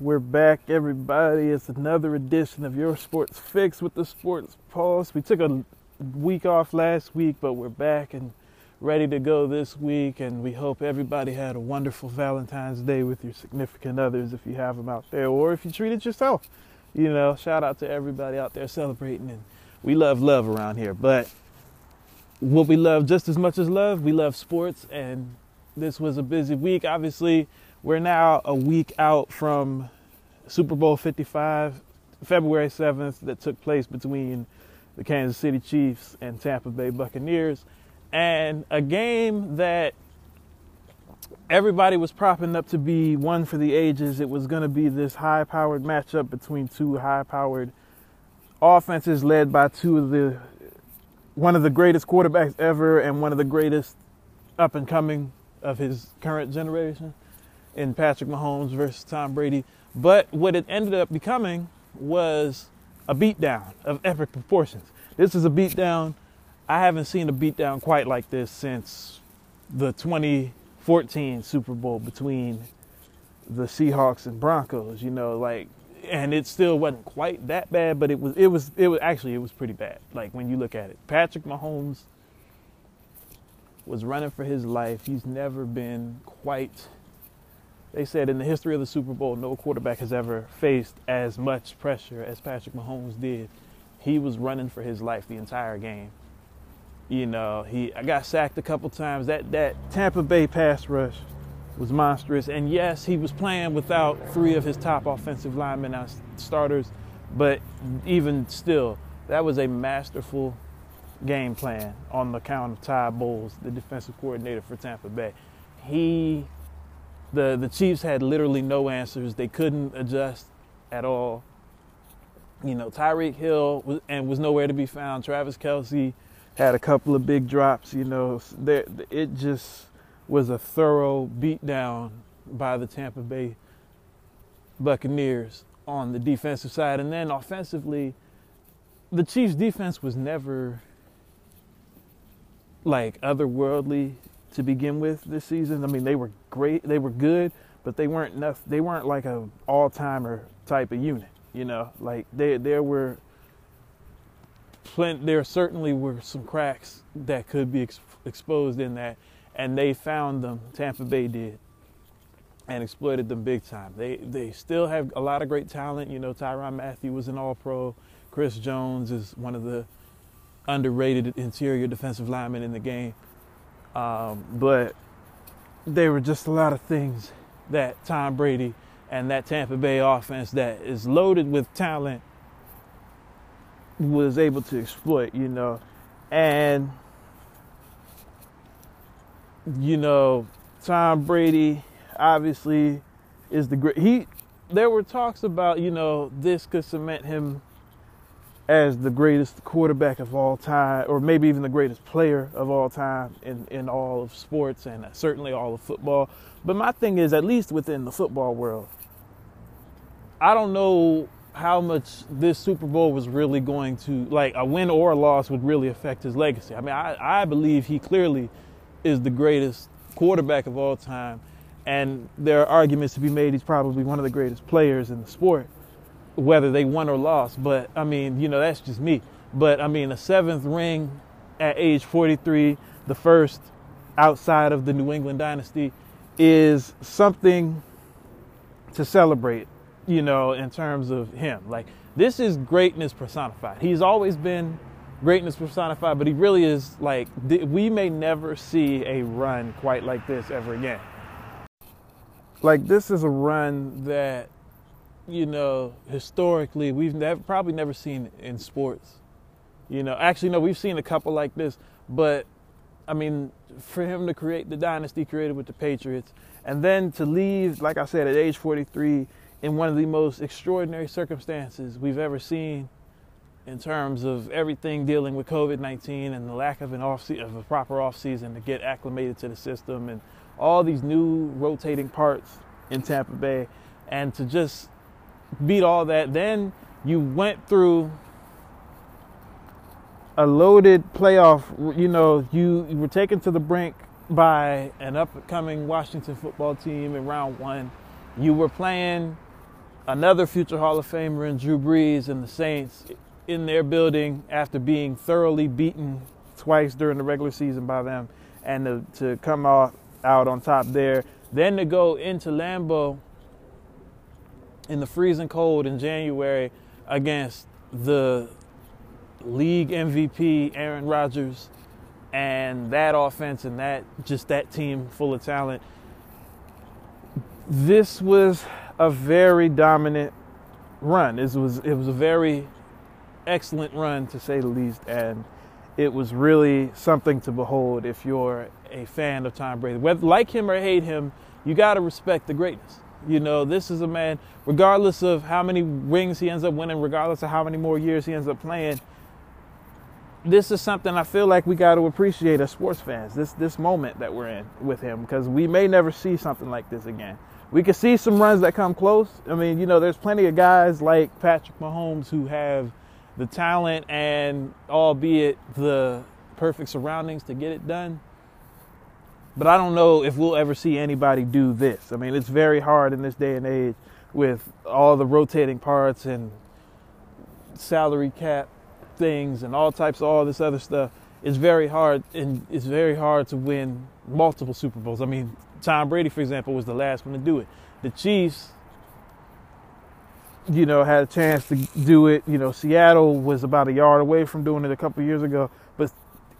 We're back, everybody. It's another edition of Your Sports Fix with the Sports Pulse. We took a week off last week, but we're back and ready to go this week. And we hope everybody had a wonderful Valentine's Day with your significant others if you have them out there, or if you treated yourself. You know, shout out to everybody out there celebrating. And we love love around here. But what we love just as much as love, we love sports. And this was a busy week. Obviously, we're now a week out from Super Bowl 55, February 7th, that took place between the Kansas City Chiefs and Tampa Bay Buccaneers. And a game that everybody was propping up to be one for the ages. It was going to be this high powered matchup between two high powered offenses led by two of the one of the greatest quarterbacks ever and one of the greatest up and coming of his current generation in Patrick Mahomes versus Tom Brady. But what it ended up becoming was a beatdown of epic proportions. This is a beatdown. I haven't seen a beatdown quite like this since the 2014 Super Bowl between the Seahawks and Broncos. You know, like, and it still wasn't quite that bad, but it was. It was. It was actually. It was pretty bad. Like when you look at it, Patrick Mahomes was running for his life. He's never been quite they said in the history of the Super Bowl, no quarterback has ever faced as much pressure as Patrick Mahomes did. He was running for his life the entire game. You know, he I got sacked a couple times. That that Tampa Bay pass rush was monstrous. And yes, he was playing without three of his top offensive linemen as starters, but even still, that was a masterful game plan on the count of Todd Bowles, the defensive coordinator for Tampa Bay. He the the Chiefs had literally no answers. They couldn't adjust at all. You know, Tyreek Hill was, and was nowhere to be found. Travis Kelce had a couple of big drops. You know, there it just was a thorough beatdown by the Tampa Bay Buccaneers on the defensive side, and then offensively, the Chiefs' defense was never like otherworldly to begin with this season. I mean, they were great, they were good, but they weren't enough. They weren't like a all timer type of unit. You know, like they there were plenty. There certainly were some cracks that could be ex- exposed in that, and they found them. Tampa Bay did. And exploited them big time. They they still have a lot of great talent. You know, Tyrann Mathieu was an All Pro. Chris Jones is one of the underrated interior defensive linemen in the game. Um, but there were just a lot of things that Tom Brady and that Tampa Bay offense that is loaded with talent was able to exploit, you know. And, you know, Tom Brady obviously is the great. He, there were talks about, you know, this could cement him as the greatest quarterback of all time, or maybe even the greatest player of all time in, in all of sports and certainly all of football. But my thing is, at least within the football world, I don't know how much this Super Bowl was really going to, like, a win or a loss would really affect his legacy. I mean, I, I believe he clearly is the greatest quarterback of all time. And there are arguments to be made he's probably one of the greatest players in the sport whether they won or lost. But I mean, you know, that's just me. But I mean, a seventh ring at age 43, the first outside of the New England dynasty, is something to celebrate, you know, in terms of him. Like, this is greatness personified. He's always been greatness personified, but he really is like, we may never see a run quite like this ever again. Like, this is a run that you know, historically, we've never, probably never seen in sports. You know, actually, no, we've seen a couple like this, but I mean, for him to create the dynasty created with the Patriots, and then to leave, like I said, at age 43, in one of the most extraordinary circumstances we've ever seen, in terms of everything dealing with COVID-19 and the lack of an off of a proper offseason to get acclimated to the system, and all these new rotating parts in Tampa Bay, and to just beat all that. Then you went through a loaded playoff. You know, you, you were taken to the brink by an up and coming Washington football team in round one. You were playing another future Hall of Famer in Drew Brees and the Saints in their building after being thoroughly beaten twice during the regular season by them, and to, to come out, out on top there. Then to go into Lambeau in the freezing cold in January against the league MVP Aaron Rodgers and that offense and that just that team full of talent. This was a very dominant run. It was it was a very excellent run to say the least, and it was really something to behold if you're a fan of Tom Brady. Whether like him or hate him, you got to respect the greatness. You know, this is a man, regardless of how many rings he ends up winning, regardless of how many more years he ends up playing. This is something I feel like we got to appreciate as sports fans. This this moment that we're in with him, because we may never see something like this again. We can see some runs that come close. I mean, you know, there's plenty of guys like Patrick Mahomes who have the talent and albeit the perfect surroundings to get it done. But I don't know if we'll ever see anybody do this. I mean, it's very hard in this day and age with all the rotating parts and salary cap things and all types of all this other stuff. It's very hard and it's very hard to win multiple Super Bowls. I mean, Tom Brady, for example, was the last one to do it. The Chiefs, you know, had a chance to do it. You know, Seattle was about a yard away from doing it a couple years ago,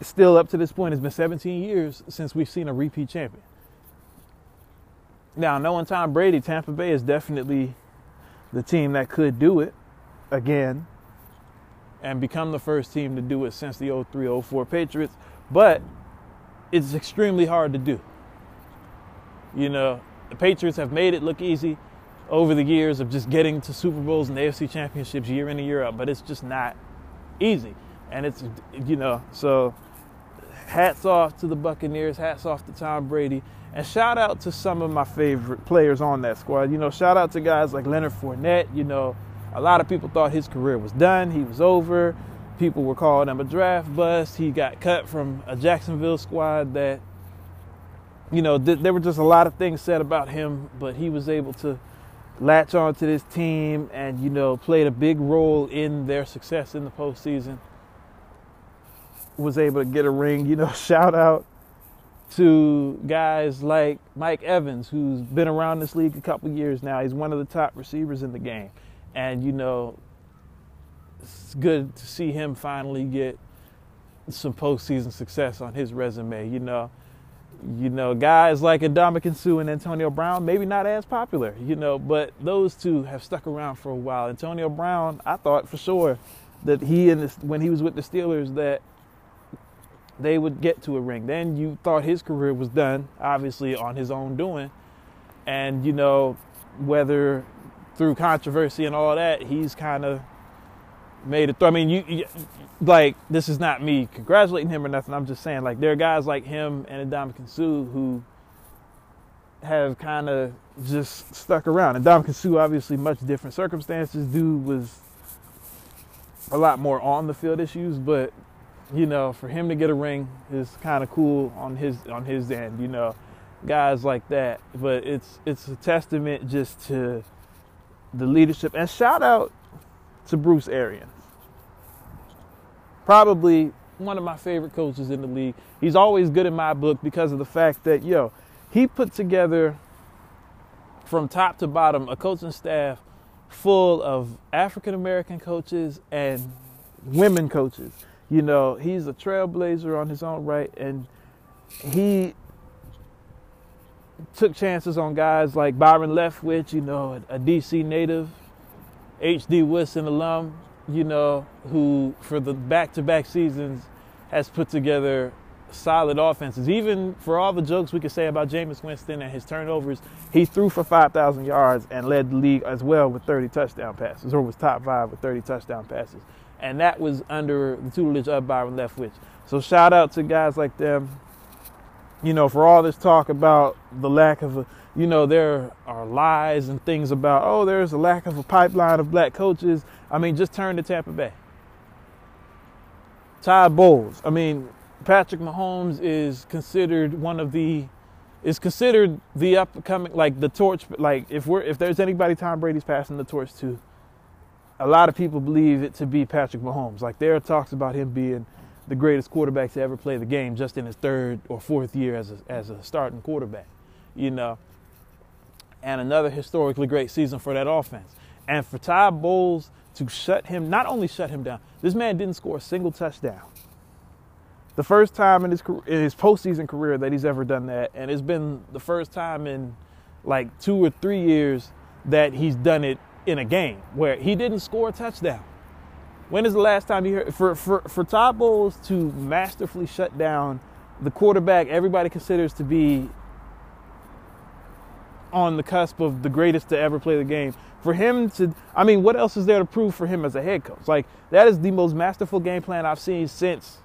still up to this point, it's been 17 years since we've seen a repeat champion. Now, knowing Tom Brady, Tampa Bay is definitely the team that could do it again and become the first team to do it since the 03 04 Patriots, but it's extremely hard to do. You know, the Patriots have made it look easy over the years of just getting to Super Bowls and AFC championships year in and year out, but it's just not easy. And it's, you know, so hats off to the Buccaneers, hats off to Tom Brady, and shout out to some of my favorite players on that squad. You know, shout out to guys like Leonard Fournette. You know, a lot of people thought his career was done, he was over. People were calling him a draft bust. He got cut from a Jacksonville squad that you know, th- there were just a lot of things said about him, but he was able to latch on to this team and, you know, played a big role in their success in the postseason. Was able to get a ring. You know, shout out to guys like Mike Evans, who's been around this league a couple years now. He's one of the top receivers in the game. And, you know, it's good to see him finally get some postseason success on his resume. You know, you know, guys like Ndamukong Suh and Antonio Brown, maybe not as popular, you know, but those two have stuck around for a while. Antonio Brown, I thought for sure that he and when he was with the Steelers that they would get to a ring. Then you thought his career was done, obviously on his own doing, and you know whether through controversy and all that, he's kind of made it through. I mean, you, you, like this is not me congratulating him or nothing. I'm just saying like there are guys like him and Ndamukong Suh who have kind of just stuck around. And Ndamukong Suh, obviously, much different circumstances. Dude was a lot more on the field issues, but you know, for him to get a ring is kind of cool on his on his end. You know, guys like that. But it's it's a testament just to the leadership and shout out to Bruce Arians. Probably one of my favorite coaches in the league. He's always good in my book because of the fact that, yo, he put together from top to bottom a coaching staff full of African American coaches and women coaches. You know, he's a trailblazer on his own right, and he took chances on guys like Byron Leftwich, you know, a DC native, H.D. Woodson alum, you know, who for the back-to-back seasons has put together solid offenses. Even for all the jokes we could say about Jameis Winston and his turnovers, he threw for 5,000 yards and led the league as well with 30 touchdown passes, or was top five with 30 touchdown passes. And that was under the tutelage of Byron Leftwich. So shout out to guys like them. You know, for all this talk about the lack of a you know, there are lies and things about, oh, there's a lack of a pipeline of black coaches. I mean, just turn to Tampa Bay. Todd Bowles. I mean, Patrick Mahomes is considered one of the is considered the upcoming like the torch like if we're if there's anybody Tom Brady's passing the torch to a lot of people believe it to be Patrick Mahomes. Like there are talks about him being the greatest quarterback to ever play the game just in his third or fourth year as a, as a starting quarterback you know? And another historically great season for that offense. And for Todd Bowles to shut him not only shut him down this man didn't score a single touchdown. The first time in his in his postseason career that he's ever done that, and it's been the first time in like two or three years that he's done it in a game where he didn't score a touchdown. When is the last time you heard for for for Todd Bowles to masterfully shut down the quarterback everybody considers to be on the cusp of the greatest to ever play the game? For him to, I mean, what else is there to prove for him as a head coach? Like that is the most masterful game plan I've seen since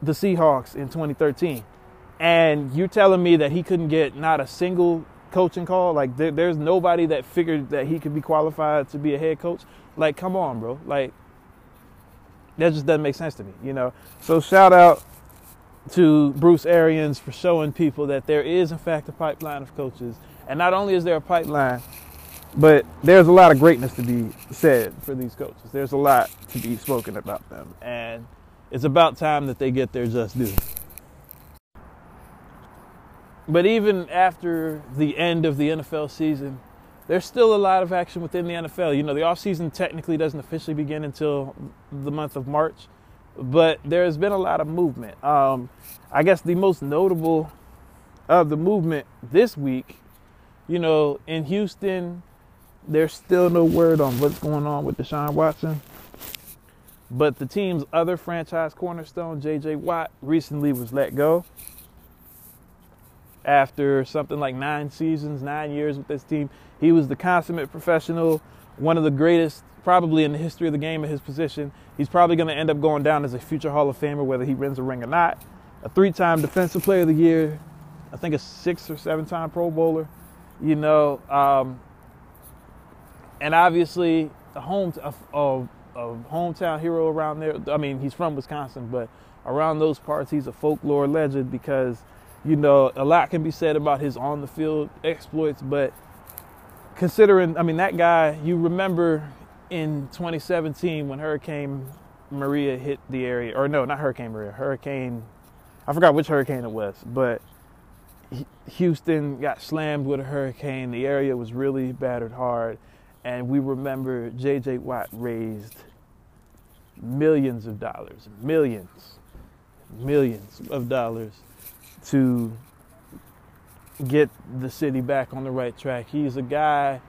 the Seahawks in 2013, and you're telling me that he couldn't get not a single coaching call? Like there, there's nobody that figured that he could be qualified to be a head coach. Like, come on, bro. Like that just doesn't make sense to me, you know. So shout out to Bruce Arians for showing people that there is in fact a pipeline of coaches, and not only is there a pipeline, but there's a lot of greatness to be said for these coaches. There's a lot to be spoken about them, and it's about time that they get their just due. But even after the end of the NFL season, there's still a lot of action within the NFL. You know, the offseason technically doesn't officially begin until the month of March, but there's been a lot of movement. Um, I guess the most notable of the movement this week, you know, in Houston, there's still no word on what's going on with Deshaun Watson. But the team's other franchise cornerstone, JJ Watt, recently was let go after something like nine seasons, nine years with this team. He was the consummate professional, one of the greatest probably in the history of the game at his position. He's probably going to end up going down as a future Hall of Famer, whether he wins a ring or not. A three time Defensive Player of the Year, I think a six or seven time Pro Bowler, you know. Um, and obviously, a home, a, a a hometown hero around there. I mean, he's from Wisconsin, but around those parts, he's a folklore legend because, you know, a lot can be said about his on the field exploits. But considering, I mean, that guy, you remember in 2017 when Hurricane Maria hit the area, or no, not Hurricane Maria, Hurricane, I forgot which hurricane it was, but Houston got slammed with a hurricane. The area was really battered hard and we remember J.J. Watt raised millions of dollars, millions, millions of dollars to get the city back on the right track. He's a guy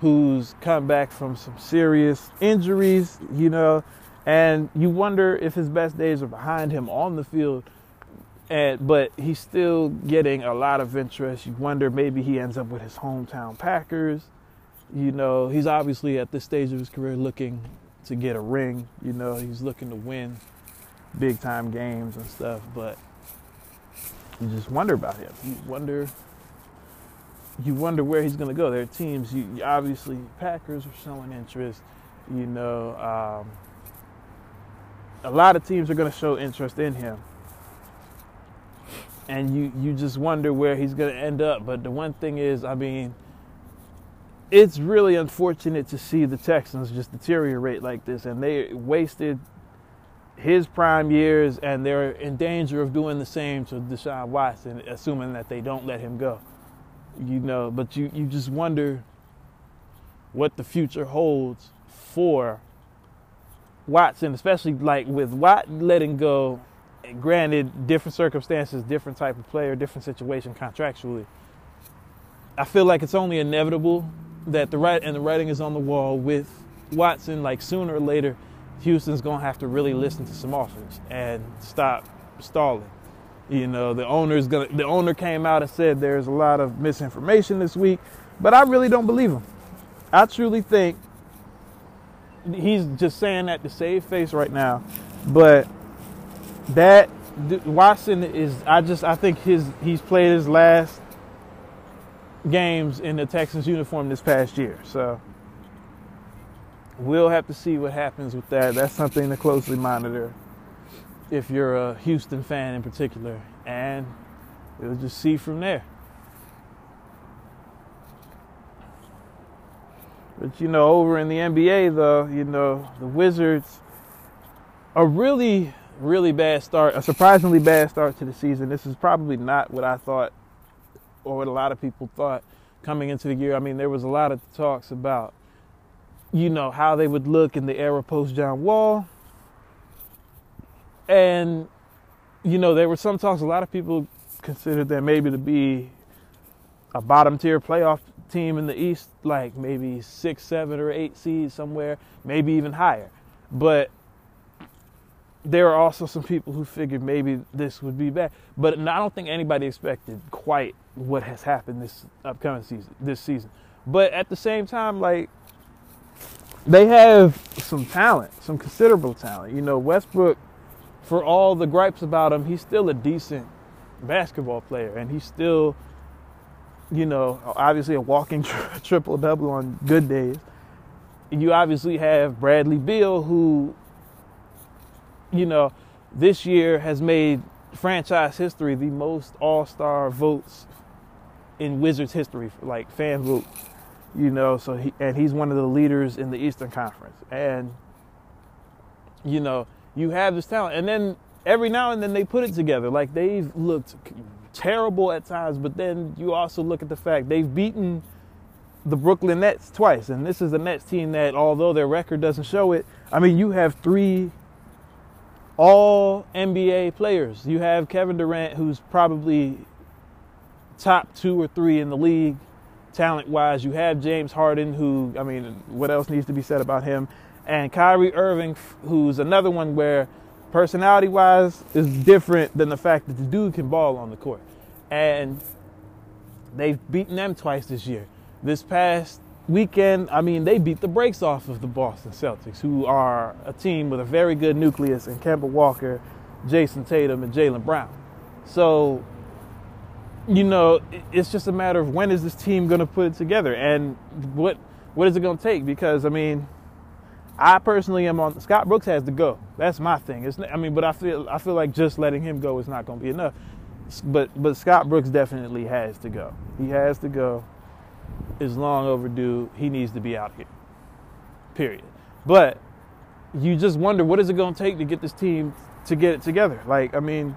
who's come back from some serious injuries, you know, and you wonder if his best days are behind him on the field. And but he's still getting a lot of interest. You wonder maybe he ends up with his hometown Packers you know, he's obviously at this stage of his career looking to get a ring. You know, he's looking to win big time games and stuff, but you just wonder about him. You wonder you wonder where he's going to go. There are teams, you, obviously, Packers are showing interest. You know, um, a lot of teams are going to show interest in him. And you, you just wonder where he's going to end up. But the one thing is, I mean, it's really unfortunate to see the Texans just deteriorate like this, and they wasted his prime years, and they're in danger of doing the same to Deshaun Watson, assuming that they don't let him go. You know, but you, you just wonder what the future holds for Watson, especially like with Watt letting go. Granted, different circumstances, different type of player, different situation contractually. I feel like it's only inevitable that the right and the writing is on the wall with Watson. Like sooner or later, Houston's gonna have to really listen to some offers and stop stalling. You know, the owner's gonna. The owner came out and said there's a lot of misinformation this week, but I really don't believe him. I truly think he's just saying that to save face right now. But that Watson is. I just. I think his. He's played his last games in the Texans uniform this past year. So we'll have to see what happens with that. That's something to closely monitor if you're a Houston fan in particular. And We'll just see from there. But you know, over in the NBA, though, you know, the Wizards a really, really bad start, a surprisingly bad start to the season. This is probably not what I thought or what a lot of people thought coming into the year. I mean, there was a lot of talks about, you know, how they would look in the era post John Wall. And, you know, there were some talks, a lot of people considered that maybe to be a bottom tier playoff team in the East, like maybe six, seven, or eight seeds somewhere, maybe even higher. But there are also some people who figured maybe this would be bad, but I don't think anybody expected quite what has happened this upcoming season. This season, but at the same time, like they have some talent, some considerable talent. You know, Westbrook, for all the gripes about him, he's still a decent basketball player, and he's still, you know, obviously a walking triple double on good days. You obviously have Bradley Beal, who you know, this year has made franchise history the most All Star votes in Wizards history, like fan votes. You know, so he and he's one of the leaders in the Eastern Conference, and you know, you have this talent, and then every now and then they put it together. Like they've looked terrible at times, but then you also look at the fact they've beaten the Brooklyn Nets twice, and this is the Nets team that, although their record doesn't show it, I mean, you have three all NBA players. You have Kevin Durant, who's probably top two or three in the league, talent wise. You have James Harden, who, I mean, what else needs to be said about him? And Kyrie Irving, who's another one where personality wise is different than the fact that the dude can ball on the court. And they've beaten them twice this year. This past weekend, I mean, they beat the brakes off of the Boston Celtics, who are a team with a very good nucleus in Kemba Walker, Jayson Tatum, and Jaylen Brown. So, you know, it's just a matter of when is this team going to put it together and what what is it going to take? Because I mean, I personally am on Scott Brooks has to go. That's my thing. It's I mean, but I feel I feel like just letting him go is not going to be enough. But but Scott Brooks definitely has to go. He has to go is long overdue. He needs to be out here. Period. But you just wonder what is it going to take to get this team to get it together? Like, I mean,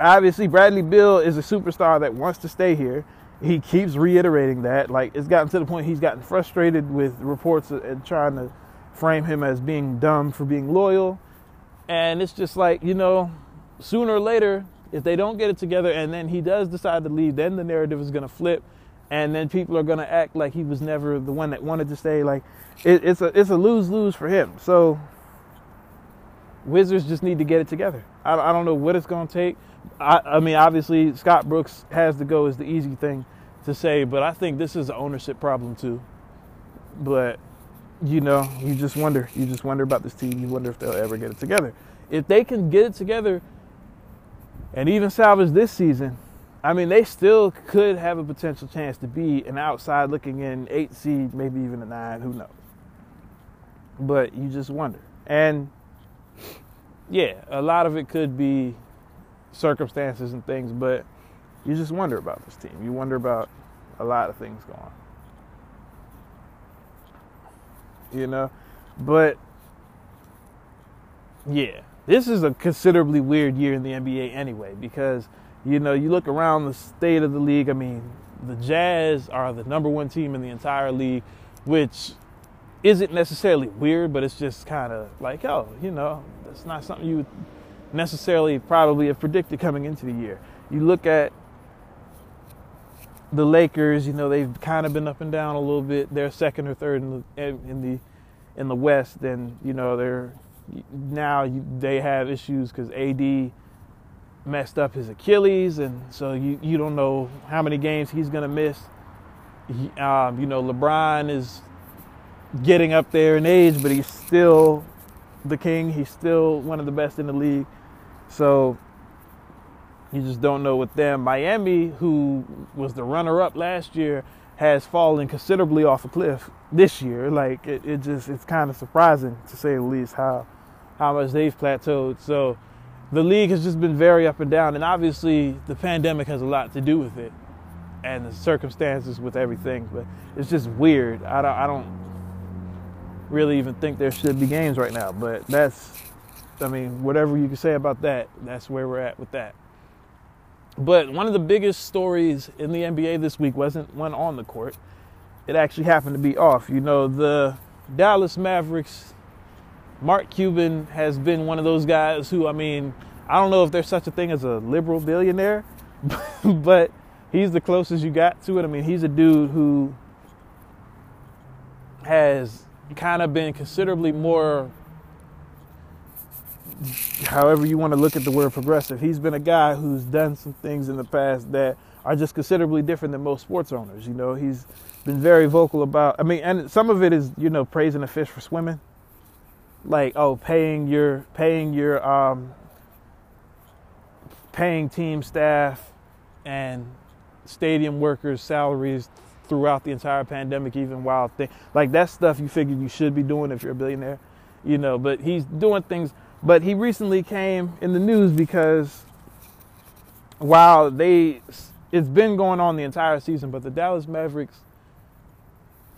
obviously Bradley Beal is a superstar that wants to stay here. He keeps reiterating that. Like, it's gotten to the point he's gotten frustrated with reports and trying to frame him as being dumb for being loyal. And it's just like, you know, sooner or later, if they don't get it together and then he does decide to leave, then the narrative is going to flip and then people are going to act like he was never the one that wanted to stay. Like it, it's a it's a lose lose for him. So Wizards just need to get it together. I, I don't know what it's going to take. I, I mean, obviously Scott Brooks has to go is the easy thing to say, but I think this is an ownership problem too. But you know, you just wonder. You just wonder about this team. You wonder if they'll ever get it together. If they can get it together and even salvage this season, I mean, they still could have a potential chance to be an outside looking in eight seed, maybe even a nine. Who knows? But you just wonder. And yeah, a lot of it could be circumstances and things, but you just wonder about this team. You wonder about a lot of things going. You know? But yeah, this is a considerably weird year in the NBA anyway, because you know, you look around the state of the league. I mean, the Jazz are the number one team in the entire league, which isn't necessarily weird, but it's just kind of like, oh, you know, that's not something you necessarily probably have predicted coming into the year. You look at the Lakers, you know, they've kind of been up and down a little bit. They're second or third in the in the in the West, and you know they're now they have issues because AD messed up his Achilles, and so you, you don't know how many games he's going to miss. He, um, you know, LeBron is getting up there in age, but he's still the king. He's still one of the best in the league. So you just don't know with them. Miami, who was the runner up last year, has fallen considerably off a cliff this year. Like it, it just it's kind of surprising to say the least how how much they've plateaued. So the league has just been very up and down, and obviously the pandemic has a lot to do with it, and the circumstances with everything. But it's just weird. I don't, I don't really even think there should be games right now. But that's, I mean, whatever you can say about that, that's where we're at with that. But one of the biggest stories in the NBA this week wasn't one on the court. It actually happened to be off. You know, the Dallas Mavericks, Mark Cuban has been one of those guys who, I mean, I don't know if there's such a thing as a liberal billionaire, but he's the closest you got to it. I mean, he's a dude who has kind of been considerably more however you want to look at the word progressive. He's been a guy who's done some things in the past that are just considerably different than most sports owners. You know, he's been very vocal about. I mean, and some of it is you know praising a fish for swimming, like oh paying your paying your um, paying team staff and stadium workers salaries throughout the entire pandemic, even while they, like that stuff you figure you should be doing if you're a billionaire, you know. But he's doing things. But he recently came in the news because while they, it's been going on the entire season, but the Dallas Mavericks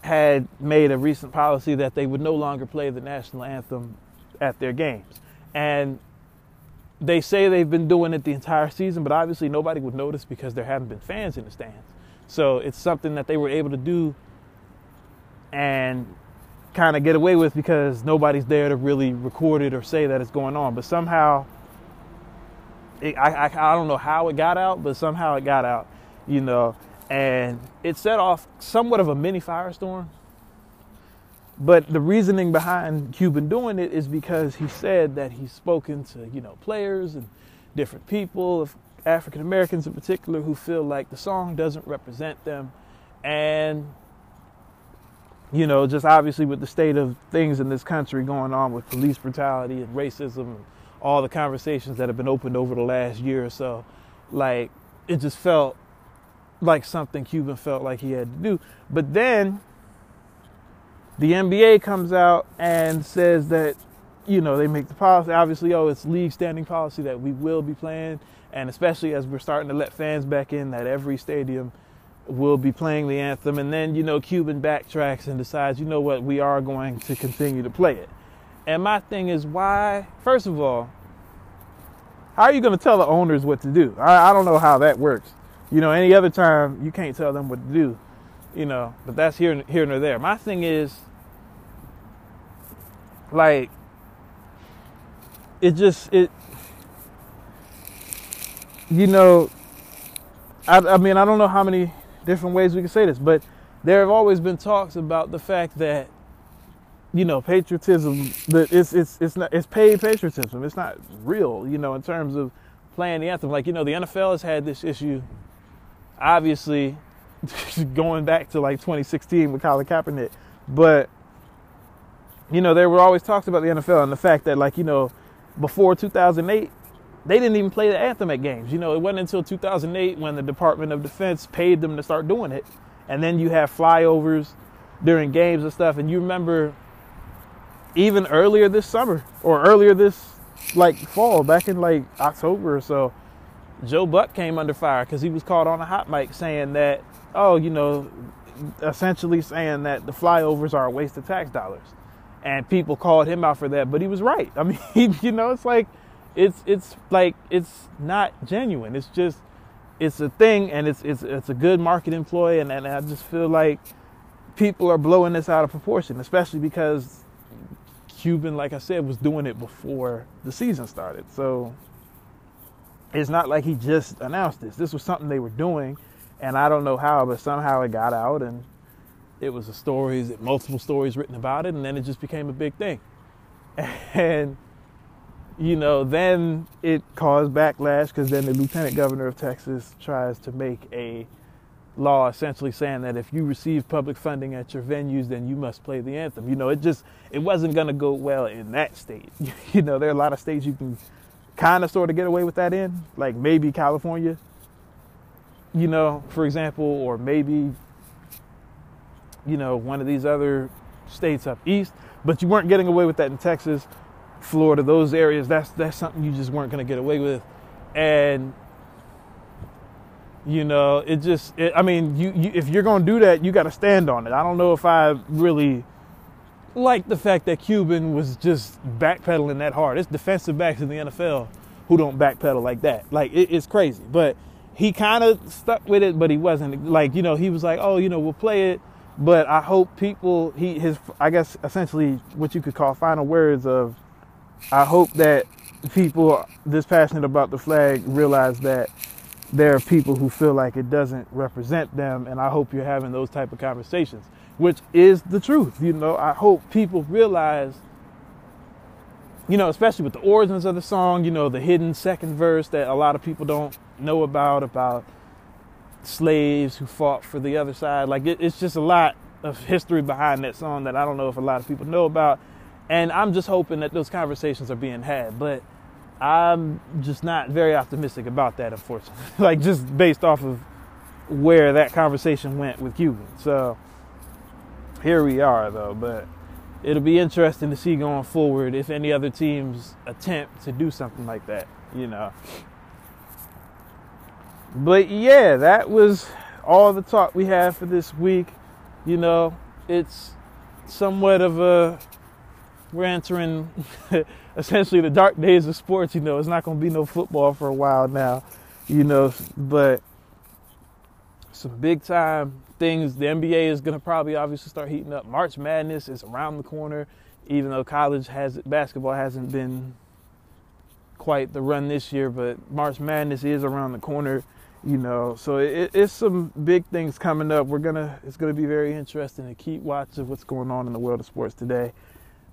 had made a recent policy that they would no longer play the national anthem at their games, and they say they've been doing it the entire season, but obviously nobody would notice because there haven't been fans in the stands. So it's something that they were able to do and kind of get away with because nobody's there to really record it or say that it's going on. But somehow, it, I, I, I don't know how it got out, but somehow it got out, you know, and it set off somewhat of a mini firestorm. But the reasoning behind Cuban doing it is because he said that he's spoken to, you know, players and different people, African Americans in particular who feel like the song doesn't represent them. And, you know, just obviously with the state of things in this country going on with police brutality and racism and all the conversations that have been opened over the last year or so, like, it just felt like something Cuban felt like he had to do. But then the NBA comes out and says that, you know, they make the policy. Obviously, oh, it's league standing policy that we will be playing and especially as we're starting to let fans back in, that every stadium will be playing the anthem. And then, you know, Cuban backtracks and decides, you know what, we are going to continue to play it. And my thing is, why, first of all, how are you going to tell the owners what to do? I, I don't know how that works. You know, any other time, you can't tell them what to do, you know, but that's here, here nor there. My thing is, like, it just, it, you know, I, I mean, I don't know how many different ways we can say this, but there have always been talks about the fact that you know patriotism that it's it's it's not it's paid patriotism. It's not real you know in terms of playing the anthem. Like you know the NFL has had this issue obviously going back to like 2016 with Colin Kaepernick. But you know there were always talks about the NFL and the fact that like you know before 2008 they didn't even play the anthem at games. You know, it wasn't until 2008 when the Department of Defense paid them to start doing it. And then you have flyovers during games and stuff. And you remember even earlier this summer or earlier this like fall, back in like October or so, Joe Buck came under fire because he was caught on a hot mic saying that, oh, you know, essentially saying that the flyovers are a waste of tax dollars. And people called him out for that, but he was right. I mean, you know, it's like it's it's like it's not genuine. It's just it's a thing and it's it's it's a good marketing employee and, and I just feel like people are blowing this out of proportion, especially because Cuban, like I said, was doing it before the season started. So it's not like he just announced this. This was something they were doing, and I don't know how, but somehow it got out, and it was a stories, multiple stories written about it, and then it just became a big thing. And you know, then it caused backlash because then the lieutenant governor of Texas tries to make a law essentially saying that if you receive public funding at your venues, then you must play the anthem. You know, it just it wasn't to go well in that state. you know, there are a lot of states you can kind of sort of get away with that in, like maybe California. You know, for example, or maybe you know one of these other states up east, but you weren't getting away with that in Texas Florida, those areas, that's that's something you just weren't going to get away with. And you know, it just it, I mean, you, you if you're going to do that, you got to stand on it. I don't know if I really like the fact that Cuban was just backpedaling that hard. It's defensive backs in the NFL who don't backpedal like that. Like it, it's crazy. But he kind of stuck with it, but he wasn't like you know he was like, oh, you know, we'll play it. But I hope people he his I guess essentially what you could call final words of I hope that people this passionate about the flag realize that there are people who feel like it doesn't represent them and I hope you're having those type of conversations which is the truth. You know, I hope people realize, you know, especially with the origins of the song, you know, the hidden second verse that a lot of people don't know about, about slaves who fought for the other side. Like, it, it's just a lot of history behind that song that I don't know if a lot of people know about. And I'm just hoping that those conversations are being had. But I'm just not very optimistic about that, unfortunately. like, just based off of where that conversation went with Cuban. So, here we are though, but it'll be interesting to see going forward if any other teams attempt to do something like that, you know. But yeah, that was all the talk we had for this week. You know, it's somewhat of a we're entering essentially the dark days of sports, you know. It's not going to be no football for a while now, you know, but some big time things. The NBA is going to probably obviously start heating up. March Madness is around the corner, even though college has basketball hasn't been quite the run this year, but March Madness is around the corner. You know, so it, it's some big things coming up. We're gonna, it's gonna be very interesting to keep watching what's going on in the world of sports today.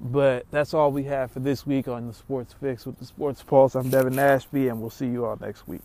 But that's all we have for this week on the Sports Fix with the Sports Pulse. I'm Devin Ashby, and we'll see you all next week.